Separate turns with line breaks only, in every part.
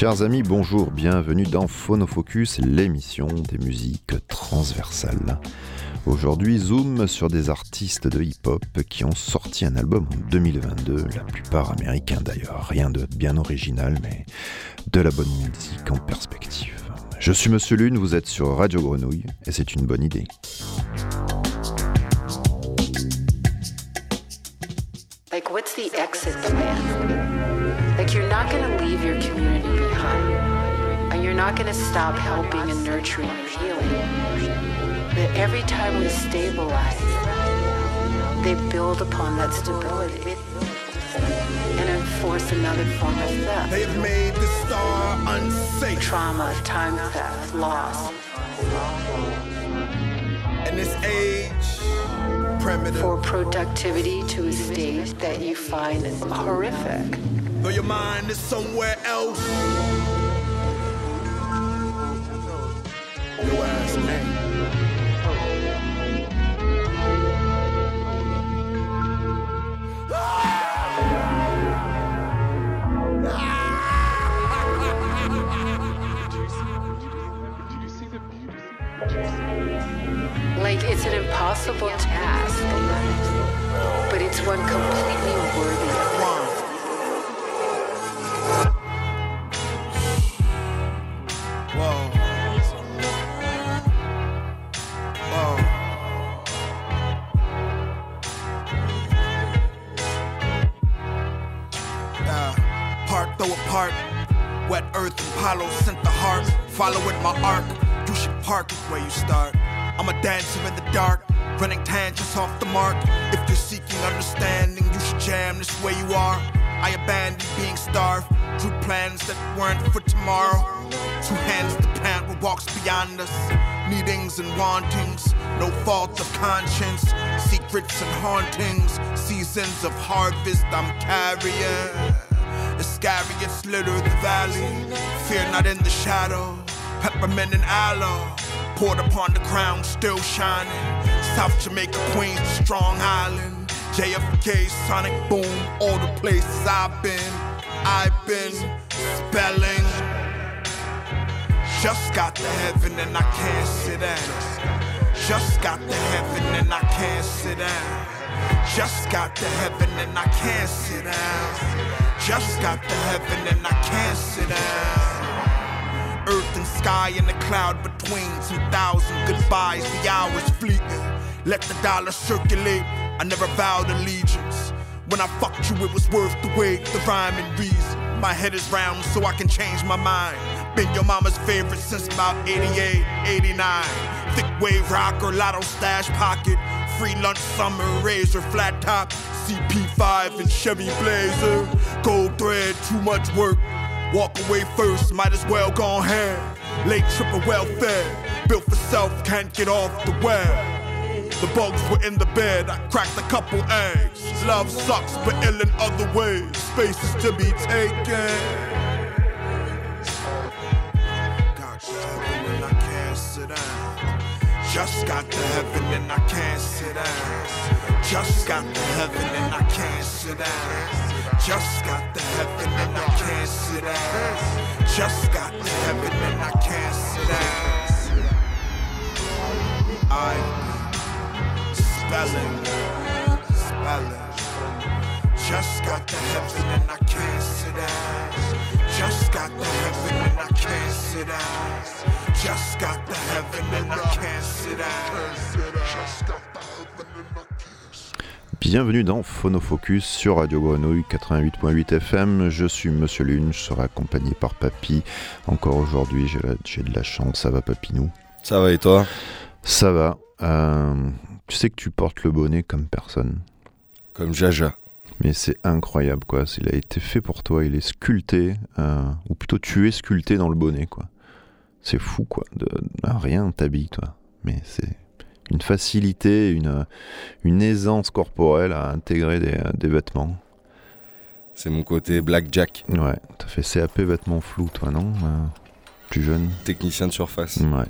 Chers amis, bonjour, bienvenue dans Phonofocus, l'émission des musiques transversales. Aujourd'hui, zoom sur des artistes de hip-hop qui ont sorti un album en 2022, la plupart américains d'ailleurs. Rien de bien original, mais de la bonne musique en perspective. Je suis Monsieur Lune, vous êtes sur Radio Grenouille, et c'est une bonne idée.
Not gonna stop helping and nurturing and healing. But every time we stabilize, they build upon that stability and enforce another form of theft.
They've made the star unsafe.
Trauma, time theft, loss.
In this age, primitive.
For productivity to a state that you find horrific.
Though your mind is somewhere else. Your ass ain't.
Like it's an impossible task, but it's one completely worthy of
Whoa. Yeah. Part though apart. Wet earth Apollo sent the heart. Follow with my arc. You should park it where you start. I'm a dancer in the dark. Running tangents off the mark. If you're seeking understanding, you should jam this way you are. I abandoned being starved. Drew plans that weren't for tomorrow. Two hands to plant what walks beyond us. Needings and wantings, no fault of conscience. Secrets and hauntings, seasons of harvest I'm carrying. Iscariots litter the valley. Fear not in the shadow. Peppermint and aloe. Poured upon the crown, still shining. South Jamaica, Queens, Strong Island. JFK, Sonic Boom, all the places I've been. I've been spelling. Just got to heaven and I can't sit down. Just got to heaven and I can't sit down. Just got to heaven and I can't sit down. Just got to heaven and I can't sit down. Earth and sky and the cloud between. Some thousand goodbyes, the hours fleeting. Let the dollar circulate. I never vowed allegiance. When I fucked you, it was worth the wait, the rhyme and reason. My head is round so I can change my mind. Been your mama's favorite since about 88, 89. Thick wave rocker, lotto stash pocket. Free lunch, summer razor, flat top. CP5 and Chevy Blazer. Gold thread, too much work. Walk away first, might as well go hand. Late trip, triple welfare, built for self, can't get off the web. The bugs were in the bed, I cracked a couple eggs. Love sucks, but ill in other ways. Spaces to be taken. Just got to heaven and I can't sit down. Just got to heaven and I can't sit down. Just got to heaven and I can't sit down. Just got to heaven and I can't sit down. I've spelling, spelling. Just got to heaven and I can't sit down. Just got to heaven and I can't sit down. Just got to heaven and I can't sit down. Just got to heaven and I can't
Bienvenue dans Phonofocus sur Radio Grenouille 88.8 FM. Je suis Monsieur Lune, je serai accompagné par Papy. Encore aujourd'hui, j'ai la- j'ai de la chance. Ça va, Papinou
Ça va et toi?
Ça va. Euh, tu sais que tu portes le bonnet comme personne.
Comme Jaja.
Mais c'est incroyable, quoi. Il a été fait pour toi. Il est sculpté, euh, ou plutôt tu es sculpté dans le bonnet, quoi. C'est fou, quoi. De, ah, rien t'habille, toi. Mais c'est une facilité, une, une aisance corporelle à intégrer des, des vêtements.
C'est mon côté Blackjack,
Ouais, t'as fait CAP vêtements flous, toi, non Euh, Plus jeune?
Technicien de surface.
Ouais.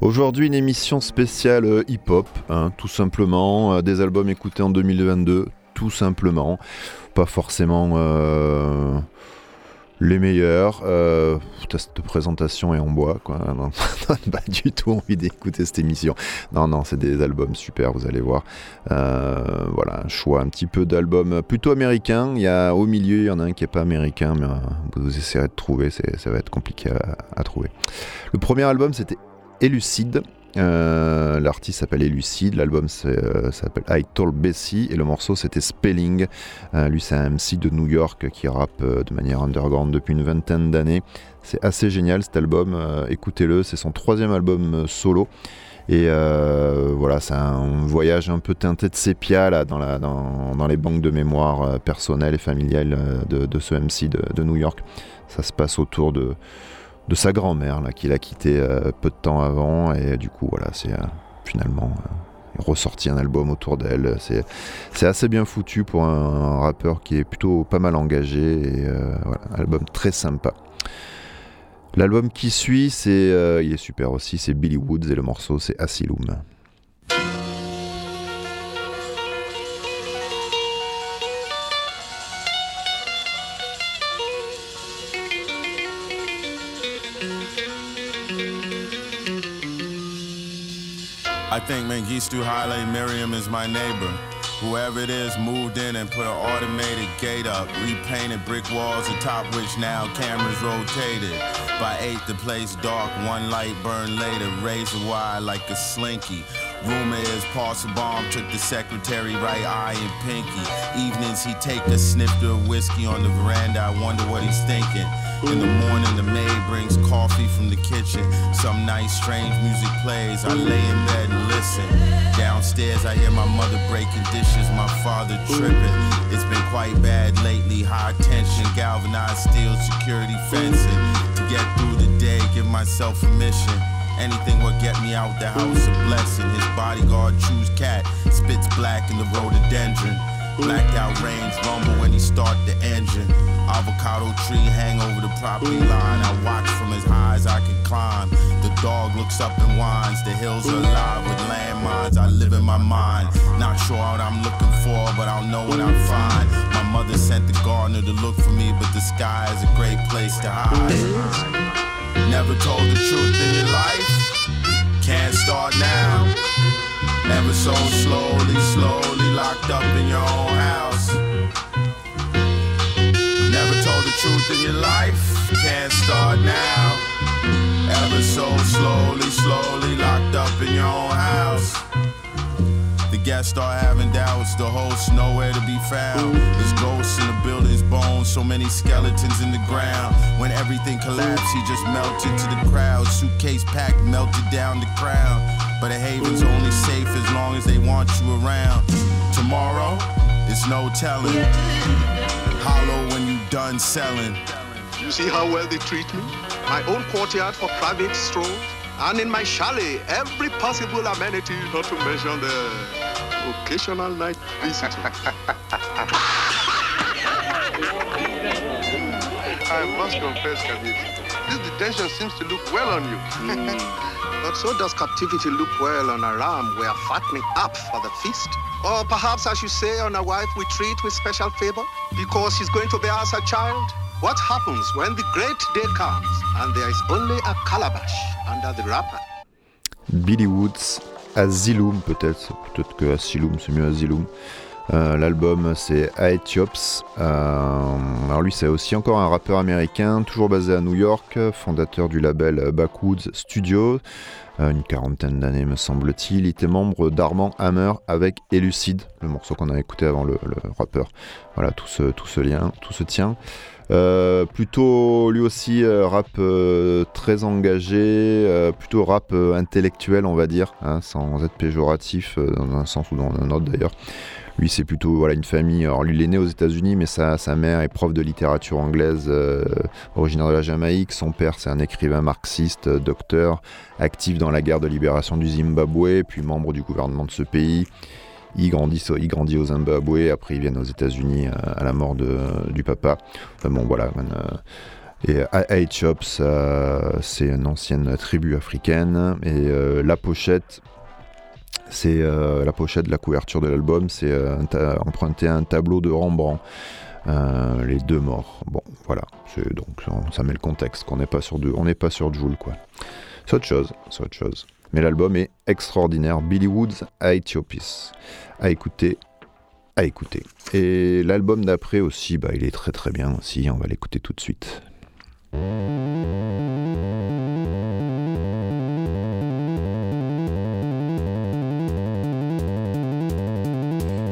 Aujourd'hui, une émission spéciale euh, hip-hop, hein, tout simplement. euh, des albums écoutés en 2022, tout simplement. Pas forcément euh, les meilleurs. Euh, cette présentation est en bois, quoi. Pas du tout envie d'écouter cette émission. Non, non, c'est des albums super, vous allez voir. Euh, voilà, un choix un petit peu d'albums plutôt américains. Il y a au milieu, il y en a un qui est pas américain, mais euh, vous essayerez de trouver, ça va être compliqué à, à trouver. Le premier album, c'était Elucide. Euh, l'artiste s'appelle Lucide, l'album euh, s'appelle I Told Bessie et le morceau c'était Spelling. Euh, lui c'est un MC de New York qui rappe de manière underground depuis une vingtaine d'années. C'est assez génial cet album, écoutez-le, c'est son troisième album solo. Et voilà, c'est un voyage un peu teinté de sépia là, dans, les banques de mémoire personnelles et familiales de, ce MC de New York. Ça se passe autour de, de sa grand-mère là qu'il a quitté euh, peu de temps avant. Et du coup voilà c'est euh, finalement euh, ressorti un album autour d'elle. C'est c'est assez bien foutu pour un, rappeur qui est plutôt pas mal engagé. Et voilà, un album très sympa. L'album qui suit c'est il est super aussi c'est Billy Woods et le morceau c'est Asylum
I think Mengistu Haile Mariam is my neighbor. Whoever it is moved in and put an automated gate up, repainted brick walls atop which now cameras rotated. By eight, the place dark, one light burned later, razor wire like a slinky. Rumor is Paul Sabam took the secretary right eye and pinky. Evenings he take a snifter of whiskey on the veranda. I wonder what he's thinking. In the morning, the maid brings coffee from the kitchen. Some nice, strange music plays. I lay in bed and listen. Downstairs, I hear my mother breaking dishes, my father tripping. It's been quite bad lately. High tension, galvanized steel security fencing. To get through the day, give myself a mission. Anything will get me out the house a blessing. His bodyguard choose cat, spits black in the rhododendron. Blacked out rumble when he start the engine. Avocado tree hang over the property line. I watch from as high as I can climb. The dog looks up and whines. The hills are alive with landmines. I live in my mind. Not sure what I'm looking for, but I'll know what I find. My mother sent the gardener to look for me, but the sky is a great place to hide. Never told the truth in your life. Can't start now. Ever so slowly, slowly locked up in your own house. Never told the truth in your life. Can't start now. Ever so slowly, slowly locked up in your own house guests start having doubts. The host nowhere to be found. There's ghosts in the building's bones, so many skeletons in the ground. When everything collapsed, he just melted to the crowd. Suitcase packed, melted down the crowd. But a haven's only safe as long as they want you around. Tomorrow, it's no telling. Hollow when you done selling.
You see how well they treat me? My own courtyard for private strolls. And in my chalet, every possible amenity, not to mention the occasional night visitor. I must confess, Kabir, this detention seems to look well on you. Mm. but so does captivity look well on a ram we are fattening up for the feast. Or perhaps I should say on a wife we treat with special favor because she's going to bear us a child. What happens when the great day comes and there is only a calabash under the wrapper
Billy Woods, Asylum peut-être, peut-être que Asylum c'est mieux Asylum. Euh, L'album c'est Aethiops. Euh, alors lui c'est aussi encore un rappeur américain, toujours basé à New York, fondateur du label Backwoods Studio. Euh, une quarantaine d'années me semble-t-il. Il était membre d'Armand Hammer avec Elucide, le morceau qu'on a écouté avant le, rappeur. Voilà, tout ce, tout ce lien, tout se tient. Euh, plutôt lui aussi euh, rap euh, très engagé, plutôt rap intellectuel on va dire, hein, sans être péjoratif dans un sens ou dans un autre d'ailleurs. Lui c'est plutôt voilà une famille. Alors lui il est né aux États-Unis, mais sa, sa mère est prof de littérature anglaise, originaire de la Jamaïque. Son père c'est un écrivain marxiste, docteur, actif dans la guerre de libération du Zimbabwe, puis membre du gouvernement de ce pays. Il grandit, il grandit au Zimbabwe, après ils viennent aux États-Unis euh, à, la mort de, du papa. Enfin bon, voilà. Euh, et Aethiopes, c'est une ancienne tribu africaine. Et euh, la pochette, c'est la pochette de la couverture de l'album, c'est emprunté à un tableau de Rembrandt. Euh, les deux morts. Bon, voilà. Donc ça met le contexte qu'on n'est pas sur du, on n'est pas sur Joule quoi. C'est autre chose, c'est autre chose. Mais l'album est extraordinaire. Billy Woods à Ethiopis. À écouter, à écouter. Et l'album d'après aussi, bah, il est très très bien aussi. On va l'écouter tout de suite.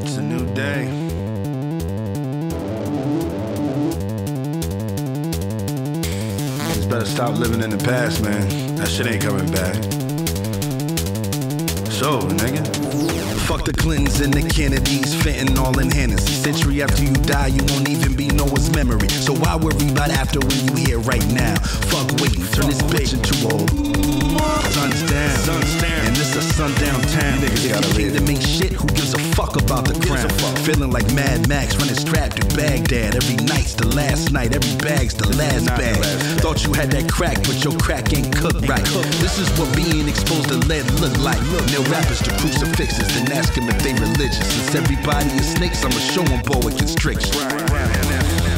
It's a new day. Better stop living in the past, man. That shit ain't coming back. Over, nigga. Fuck the Clintons and the Kennedys, fentanyl and Hennessy. Century after you die, you won't even be Noah's memory. So why worry about after when you here right now? Fuck waiting, turn this bitch into a sun's down. Sun's down. And this a sundown town. Niggas if
gotta
you
live.
to shit, who gives a fuck about the crown? Feeling like Mad Max running strapped to Baghdad. Every night's the last night, every bag's the last bag. Thought you had that crack, but your crack ain't cooked right. This is what being exposed to lead look like. Nail rappers to crucifixes, then ask them if they religious. Since everybody is snakes, I'ma show them boa constriction.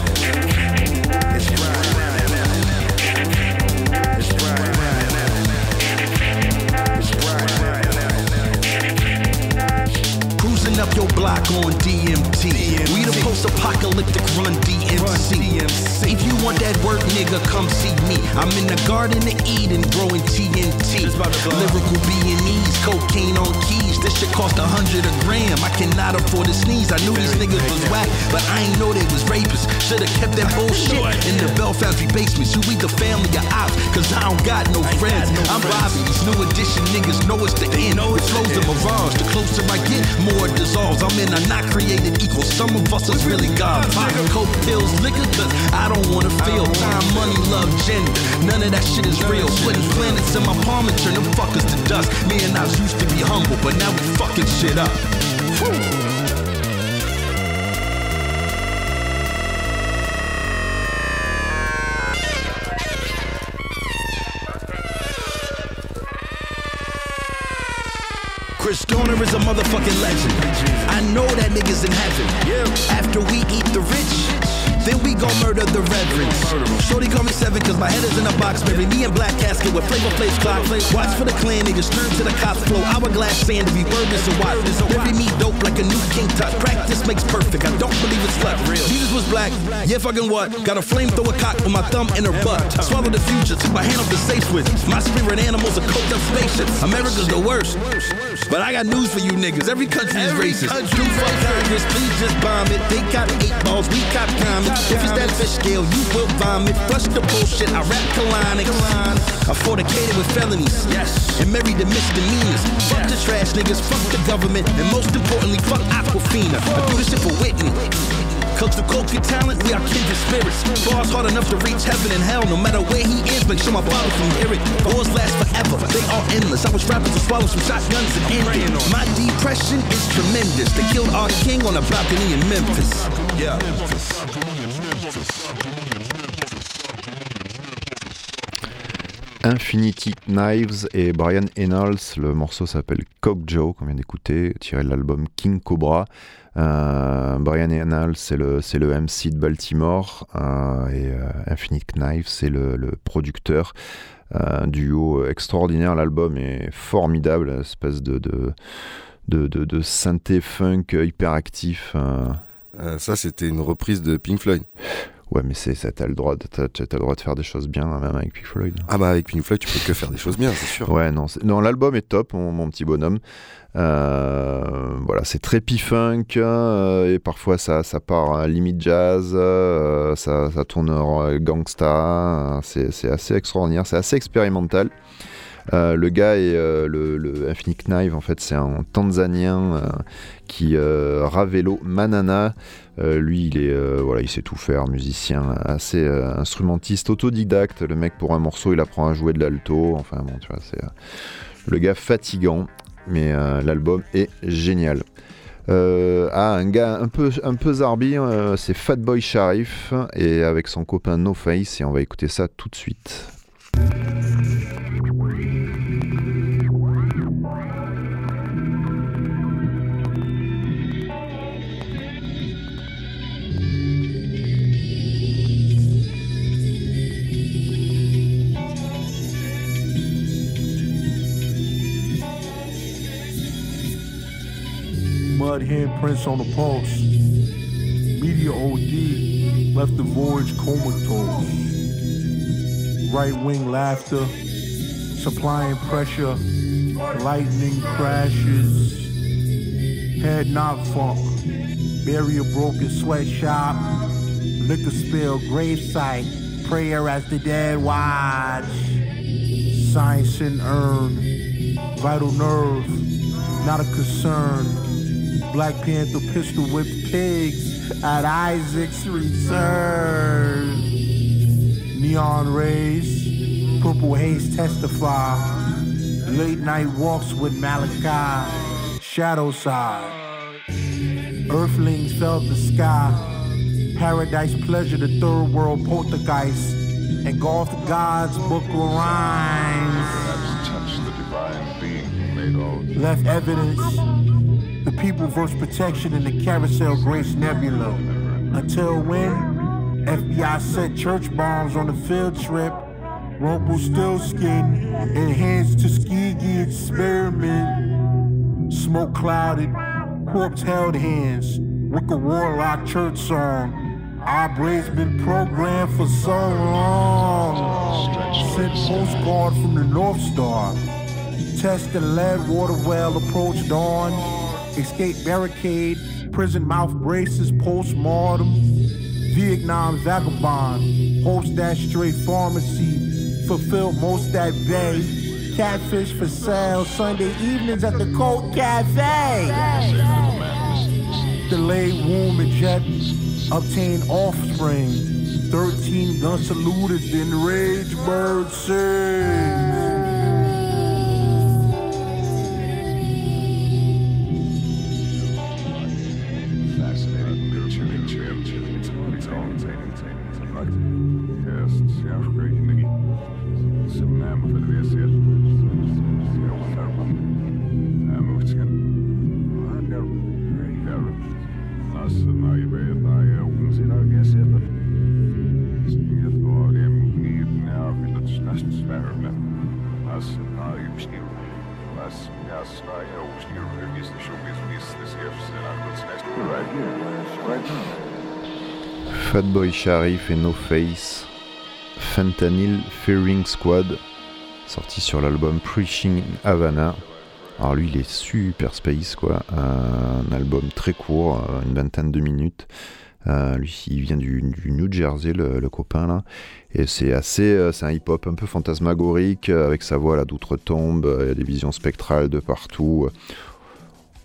Nigga, come see me. I'm in the Garden of Eden growing TNT. Lyrical B&E's, cocaine on keys. This shit cost a hundred a gram. I cannot afford to sneeze. I knew these niggas was whack, but I ain't know they was rapists. Should've kept that bullshit in the Bell Factory basement. So we the family of ops, cause I don't got no friends. I'm Bobby. These new edition niggas know it's the end. It flows a mirage. The closer I get, more it dissolves. I'm in a not created equal. Some of us is really God. Pop coke pills, liquor, cause I don't wanna feel time, money, love, gender. None of that shit is real. Splitting planets in my palm and turn them fuckers to dust. Me and I used to be humble, but now we fucking shit up. Chris Stoner is a motherfucking legend. I know that nigga's in heaven. After we eat the rich, then we gon' murder the reverends. Shorty call me seven cause my head is in a box. Bury me in black casket with flavor place clock. Watch for the clan niggas, turn to the cops flow. Hourglass sand to be burgers and watch. Bury me dope like a new king tut. Practice makes perfect. I don't believe it's luck. Jesus was black. Yeah, fucking what? Got a flamethrower cock with my thumb in her butt. Swallow the future. Took my hand off the safe with. My spirit animals are cooked up spaceships. America's the worst. But I got news for you niggas. Every country is racist. Do fuck Congress, please just bomb it. They got eight balls, we cop comics. If it's that fish scale, you will vomit. Flush the bullshit, I rap colonics. I fornicated with felonies. Yes. And married the misdemeanors. Fuck the trash niggas, fuck the government. And most importantly, fuck Aquafina. I do this shit for Whitney. Cause the coke and talent, we are kindred spirits. Bars hard enough to reach heaven and hell. No matter where he is, make sure my bottle can hear it. Wars last forever, they are endless. I was rappers to swallow some shotguns and end it. My depression is tremendous. They killed our king on a balcony in Memphis. Yeah.
Infinity Knives et Brian Reynolds. Le morceau s'appelle Cock Joe, qu'on vient d'écouter, tiré de l'album King Cobra. Euh, Brian Reynolds, c'est le, c'est le MC de Baltimore. euh, et euh, Knives, c'est le, le producteur. Un duo extraordinaire. L'album est formidable, espèce de, de, de, de, synthé funk hyperactif. euh.
Euh, ça, c'était une reprise de Pink Floyd.
Ouais, mais c'est, ça, t'as le droit, de, t'as, t'as le droit de faire des choses bien, hein, même avec Pink Floyd.
Ah bah avec Pink Floyd, tu peux que faire des choses bien, c'est sûr.
Ouais, non, c'est- non l'album est top, mon, mon petit bonhomme. Euh, voilà, c'est très P-funk euh, et parfois ça, ça part à limite jazz, euh, ça, ça tourne en gangsta. euh, c'est, c'est assez extraordinaire, c'est assez expérimental. Euh, le gars est euh, le, Infinite Knife, en fait, c'est un Tanzanien euh, qui Ravelo Manana. Lui, il est voilà, il sait tout faire, musicien, assez instrumentiste, autodidacte. Le mec pour un morceau, il apprend à jouer de l'alto. Enfin bon, tu vois, c'est le gars fatigant, mais l'album est génial. Ah, un gars un peu, un peu zarbi, c'est Fatboy Sharif et avec son copain No Face et on va écouter ça tout de suite.
Mud handprints on the pulse. Media OD left the voyage comatose. Right wing laughter, supplying pressure, lightning crashes. Head knock funk, a broken sweatshop, liquor spill, gravesite, prayer as the dead watch. Science and urn, vital nerve, not a concern. Black Panther pistol whipped pigs at Isaac's reserve. Neon rays, purple haze testify. Late night walks with Malachi, shadow side. Earthlings felt the sky. Paradise pleasure, the third world poltergeist. Engulfed God's book of rhymes. Left evidence. People versus protection in the Carousel Grace Nebula. Until when? FBI set church bombs on the field trip. Rumpelstiltskin enhanced Tuskegee experiment. Smoke clouded, corpse held hands. Wicca Warlock church song. Our brain's been programmed for so long. Sent postcard from the North Star. Test the lead water well approach dawn. Escape barricade, prison mouth braces post-mortem. Vietnam vagabond, host that straight pharmacy. Fulfill most that day, Catfish for sale Sunday evenings at the Cold Cafe. Delayed womb eject, obtain offspring. 13 gun saluted, then rage bird sings.
Fatboy Sharif et No Face, Fentanyl Fearing Squad, sorti sur l'album Preaching Havana. Alors lui, il est super space, quoi. Un album très court, une vingtaine de minutes. Euh, lui, il vient du, New Jersey, le, copain là, et c'est assez, euh, c'est un hip-hop un peu fantasmagorique avec sa voix là d'outre-tombe, il y a des visions spectrales de partout.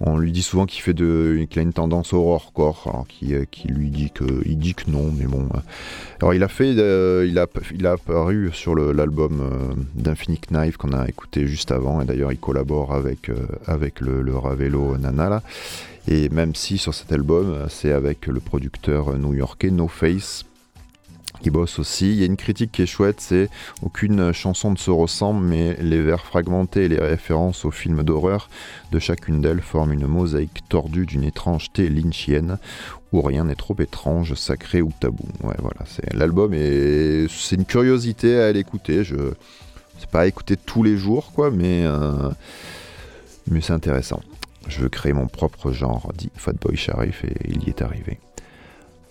On lui dit souvent qu'il fait de, qu'il a une tendance au horrorcore, alors qui, qui lui dit que, il dit non, mais bon. Alors il a fait, euh, il a, apparu sur l'album euh, d'Infinite Knife qu'on a écouté juste avant, et d'ailleurs il collabore avec euh, le, Ravelo Nana. Et même si sur cet album, c'est avec le producteur new-yorkais No Face qui bosse aussi. Il y a une critique qui est chouette, c'est aucune chanson ne se ressemble, mais les vers fragmentés et les références aux films d'horreur de chacune d'elles forment une mosaïque tordue d'une étrangeté lynchienne où rien n'est trop étrange, sacré ou tabou. Ouais, voilà, c'est l'album et c'est une curiosité à l'écouter. Je c'est pas à écouter tous les jours, quoi, mais euh, mais c'est intéressant. Je veux créer mon propre genre, dit Fatboy Sharif, et il y est arrivé.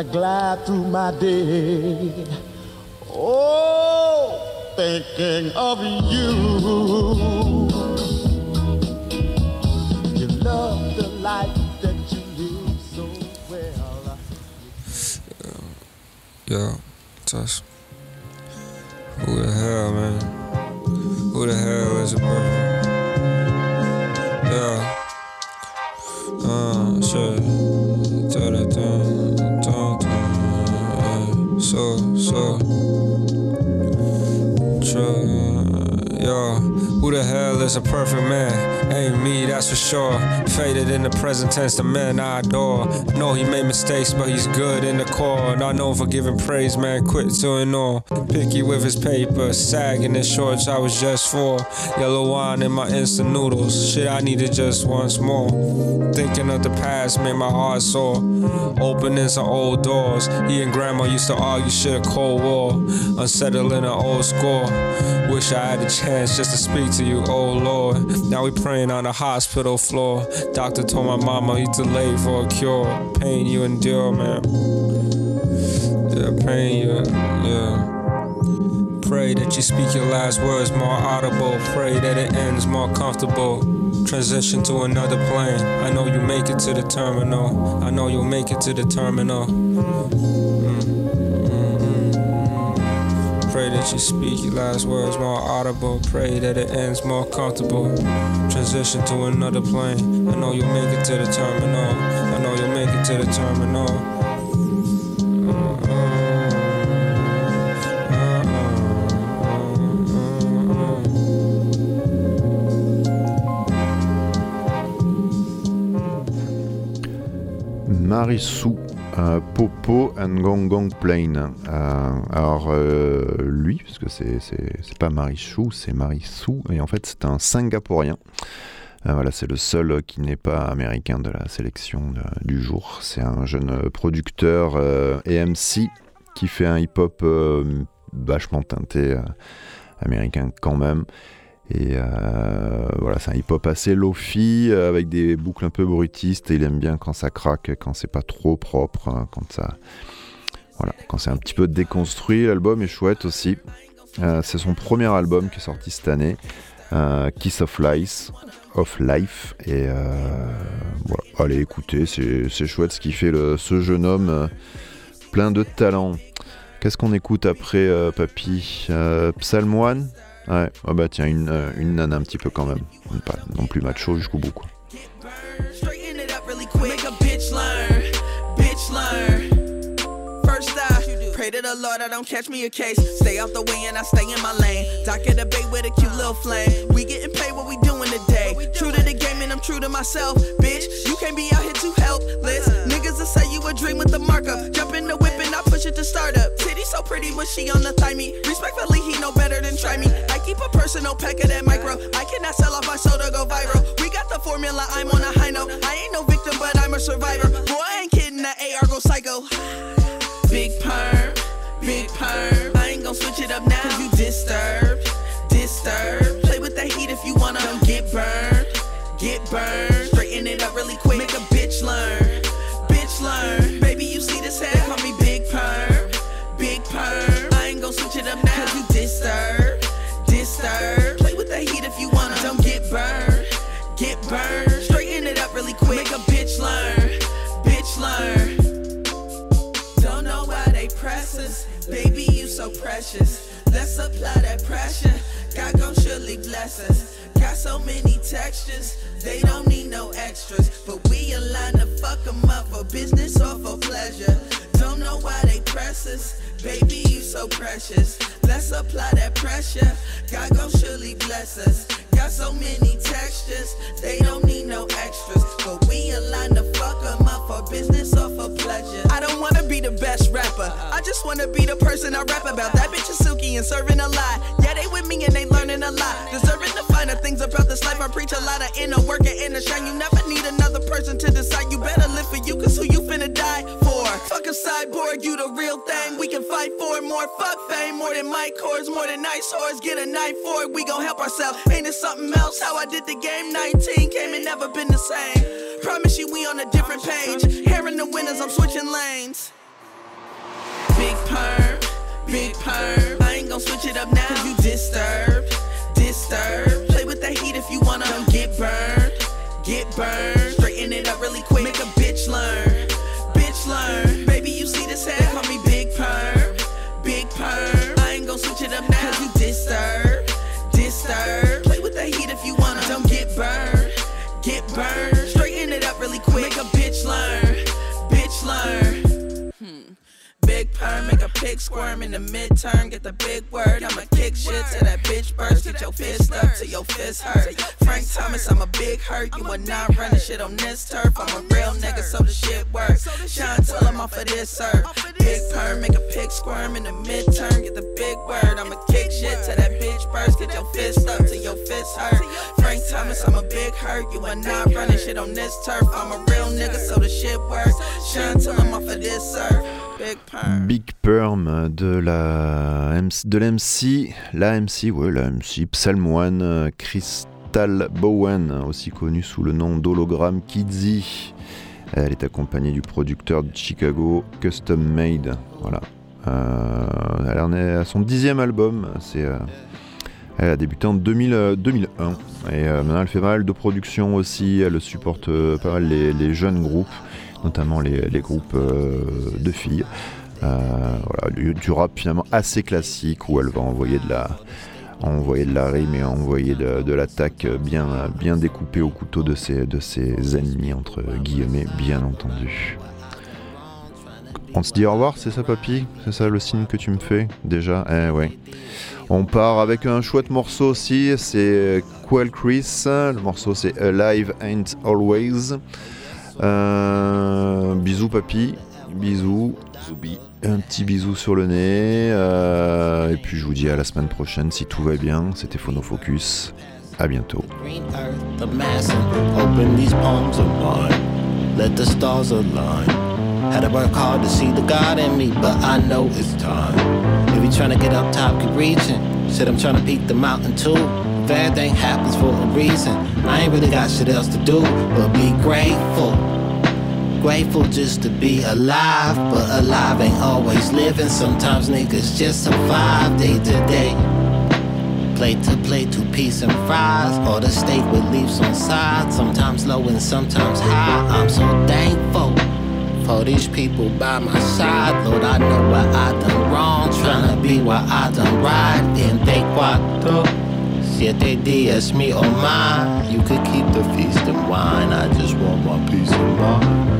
I glide through my day. Oh
thinking of you. You love the life that you live so well.
Yo, Tuss. Who is a perfect man? Me, that's for sure. Faded in the present tense, the man I adore. Know he made mistakes, but he's good in the core. Not known for giving praise, man. Quit to all. Picky with his paper, sagging his shorts. I was just for yellow wine in my instant noodles. Shit, I needed just once more. Thinking of the past made my heart sore. Opening some old doors. He and grandma used to argue shit, a Cold War. Unsettling an old score. Wish I had a chance just to speak to you, oh Lord. Now we praying on the hospital floor. Doctor told my mama he's delayed for a cure. Pain you endure, man. Yeah, pain you, yeah. Pray that you speak your last words more audible. Pray that it ends more comfortable. Transition to another plane. I know you make it to the terminal. I know you'll make it to the terminal. That you speak your last words more audible. Pray that it ends more comfortable. Transition to another plane. I know you'll make it to the terminal. I know you'll make it to the terminal.
Marissou, euh, Popo and Gong Gong Plain. Euh, alors, euh, lui, parce que c'est, pas Marichou, c'est Marissou, et en fait, c'est un Singapourien. Voilà, c'est le seul qui n'est pas américain de la sélection du jour. C'est un jeune producteur et MC qui fait un hip-hop vachement teinté américain quand même. Et euh, voilà, c'est un hip-hop assez lofi, euh, avec des boucles un peu brutistes. Et il aime bien quand ça craque, quand c'est pas trop propre, hein, quand ça, voilà, quand c'est un petit peu déconstruit. L'album est chouette aussi. Euh, c'est son premier album qui est sorti cette année, Kiss of Life, of Life. Et voilà, allez écoutez, c'est chouette ce qu'il fait ce jeune homme, plein de talent. Qu'est-ce qu'on écoute après, Papy? Psalm One? Ouais, ah bah tiens, une, euh, une nana un petit peu quand même. Pas non plus macho jusqu'au bout, quoi.
Straighten it up really quick. Make a bitch learn, bitch learn. First I pray to the Lord I don't catch me a case. Stay out the way and I stay in my lane. Dock at the bay with a cute little flame. We getting paid what we doing today. True to the game and I'm true to myself. Bitch, you can't be out here too helpless. Niggas will say you a dream with the marker. Jump in the whip and It to start up. Titty so pretty, but she on the thigh me. Respectfully, he know better than try me. I keep a personal pack of that micro. I cannot sell off my soul to go viral. We got the formula, I'm on a high note. I ain't no victim, but I'm a survivor. Boy, I ain't kidding, that AR go psycho. Big perm, big perm. I ain't gon' switch it up now. Cause you disturbed, so many textures, they don't need no extras. But we align to fuck 'em up for business or for pleasure. Don't know why they press us. Baby, you so precious. Let's apply that pressure. God gon' surely bless us. Got so many textures, they don't need no extras. But we align to fuck 'em up for business or for pleasure. I don't wanna be the best rapper. I just wanna be the person I rap about. That bitch is silky and serving a lot. Yeah, they with me and they learning a lot. Deserving the finer things about this life. I preach a lot of inner work and inner shine. You never need another person to decide. You better live for you, cause who you finna die for? Fuck a cyborg, you the real thing. We can fight for. More fuck fame, more than mic cords, more than nice whores. Get a knife for it, we gon' help ourselves. Ain't it something else? How I did the game 19 came and never been the same. Promise you we on a different page. Hearing the winners, I'm switching lanes. Big perm, big perm. I ain't gon' switch it up now. Cause you disturbed, disturbed. Play with the heat if you wanna. Get burned, get burned. Straighten it up really quick. Make a Big perm, make a pig squirm in the midterm. Get the big word, I'ma kick shit till that bitch burst. Get your fist up till your fist hurt. Frank Thomas, I'm a big hurt. You are not running shit on this turf. I'm a real nigga, so the shit work. Shine till I'm off of this sir. Big perm, make a pig squirm in the midterm. Get the big word, I'ma kick shit till that bitch burst. Get your fist up till your fist hurt. Frank Thomas, I'm a big hurt. You are not running shit on this turf. I'm a real nigga, so the shit work. Shine till I'm off of this sir. Big perm.
De la de l'MC, la MC, ouais, la MC Psalm One, Crystal Bowen, aussi connue sous le nom d'Hologram Kidzy. Elle est accompagnée du producteur de Chicago, Custom Made. Voilà. Euh, elle en est à son dixième album. C'est, euh, elle a débuté en 2000, euh, 2001. Et maintenant, elle fait pas mal de productions aussi. Elle supporte pas mal les jeunes groupes, notamment les, groupes euh, de filles. Euh, du rap finalement assez classique où elle va envoyer de la, envoyer de la rime et envoyer de, de l'attaque bien, bien découpée au couteau de ses, de ses ennemis, entre guillemets, bien entendu. On se dit au revoir, c'est ça papy? C'est ça le signe que tu me fais déjà? Eh ouais. On part avec un chouette morceau aussi, c'est Quell Chris, le morceau c'est Alive Ain't Always. Euh, bisous papy, bisous.
Zoubi.
Un petit bisou sur le nez. euh, et puis je vous dis à la semaine prochaine si tout va bien. C'était Phonofocus. À bientôt.
Green earth, the massing. Open these palms of mine. Let the stars align. Had to work hard to see the God in me, but I know it's time. If you tryna get up top, keep reaching. Said I'm tryna peak the mountain too. If everything happens for a reason, I ain't really got shit else to do but be grateful. Grateful just to be alive, but alive ain't always living. Sometimes niggas just survive day to day. Plate to plate, two piece and fries, or the steak with leaves on side. Sometimes low and sometimes high. I'm so thankful for these people by my side. Lord, I know what I done wrong, tryna be what I done right. In they cuatro, siete días, me or mine. You could keep the feast and wine. I just want my peace of mind.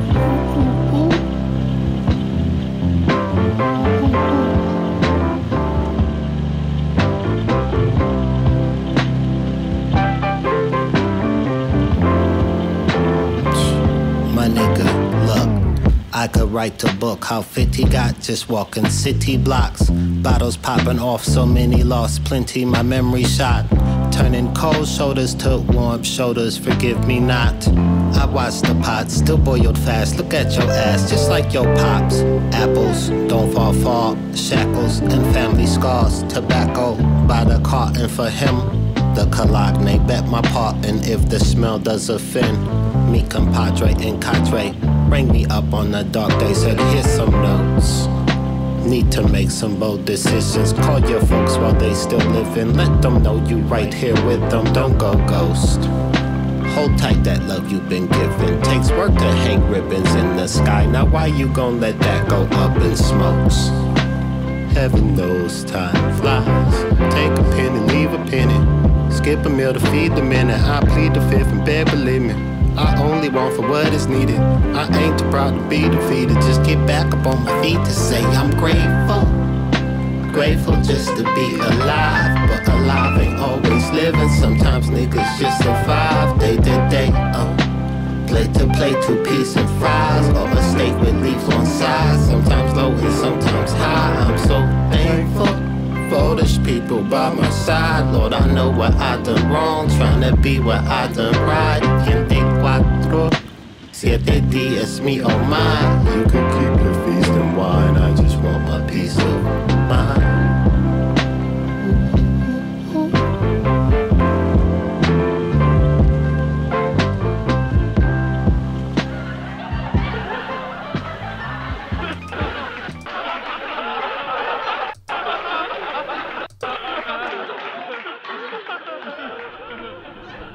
My nigga, look, I could write a book how fit he got just walking city blocks. Bottles popping off, so many lost, plenty my memory shot. Turning cold shoulders to warm shoulders, forgive me not. I watch the pot, still boiled fast. Look at your ass, just like your pops. Apples, don't fall far. Shackles and family scars. Tobacco by the carton for him. The cologne bet my part, and if the smell does offend, me compadre and cadre, bring me up on the dark days. And here's some notes. Need to make some bold decisions. Call your folks while they still living. Let them know you right here with them. Don't go ghost. Hold tight that love you've been given. Takes work to hang ribbons in the sky. Now why you gon' let that go up in smokes? Heaven knows time flies. Take a penny, leave a penny. Skip a meal to feed the minute. I plead the fifth and bed, believe me. I only want for what is needed. I ain't too proud to be defeated. Just get back up on my feet to say I'm grateful. Grateful just to be alive, but alive ain't always living. Sometimes niggas just survive day to day. Uh. Plate to plate, two piece of fries, or a steak with leaves on sides. Sometimes low and sometimes high. I'm so thankful for these people by my side. Lord, I know what I done wrong, trying to be what I done right. Gente tiempo. Siete días, me oh my. You could keep your feast and wine. I just want my peace of mind.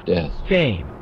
Death.
Fame.